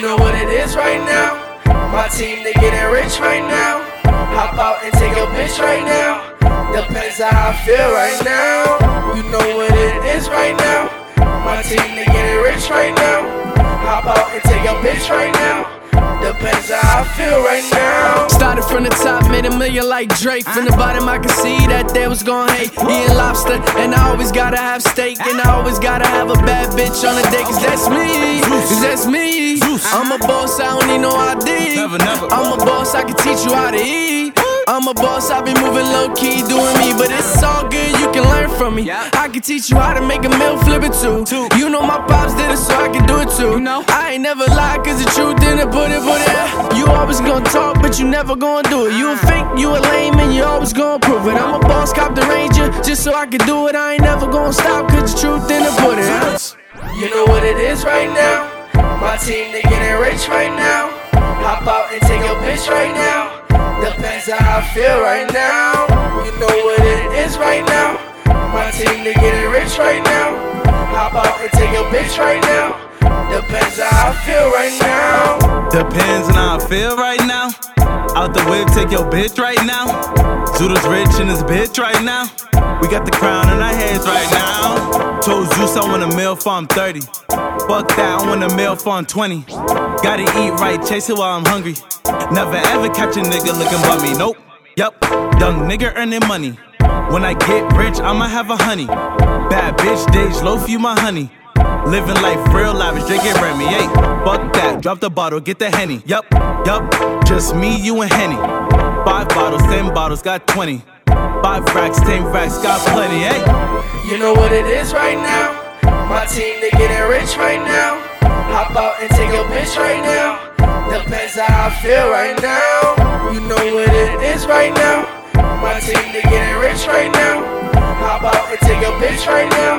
know what it is right now. My team, they getting rich right now. Hop out and take a bitch right now. Depends on how I feel right now. You know what it is right now. My team, they getting rich right now. Hop out and take a bitch right now. Depends on how I feel right now. From the top, made a million like Drake. From the bottom, I could see that they was gon' hate. Eating lobster, and I always gotta have steak. And I always gotta have a bad bitch on the day, cause that's me. Cause that's me. I'm a boss, I don't need no ID. I'm a boss, I can teach you how to eat. I'm a boss, I be moving low key, doing me, but it's all good, you can learn from me. I can teach you how to make a meal, flip it too. You know my pops did it, so I can do it too. I ain't never lie, cause the truth didn't put it, put it. You never gonna do it. You a fake, you a lame, and you always gonna prove it. I'm a boss, cop the ranger, just so I can do it. I ain't never gonna stop, cause the truth didn't put it. You know what it is right now. My team, they getting rich right now. Hop out and take your bitch right now. Depends on how I feel right now. You know what it is right now. My team, they getting rich right now. Hop out and take your bitch right now. Depends on how I feel right now. Depends on how I feel right now. Out the whip, take your bitch right now. Zoodle's rich in his bitch right now. We got the crown in our heads right now. Told Zeus I want a meal for I'm 30. Fuck that, I want a meal for I'm 20. Gotta eat right, chase it while I'm hungry. Never ever catch a nigga looking bummy. Nope. Yup, young nigga earning money. When I get rich, I'ma have a honey. Bad bitch, Dage loaf, you my honey. Living life real lavish, drinking Remy, hey. Fuck that, drop the bottle, get the Henny. Yup, yup, just me, you and Henny. Five bottles, ten bottles, got 20. Five racks, ten racks, got plenty, hey. You know what it is right now. My team, they getting rich right now. Hop out and take a bitch right now. Depends how I feel right now. You know what it is right now. My team, they getting rich right now. Hop out and take a bitch right now.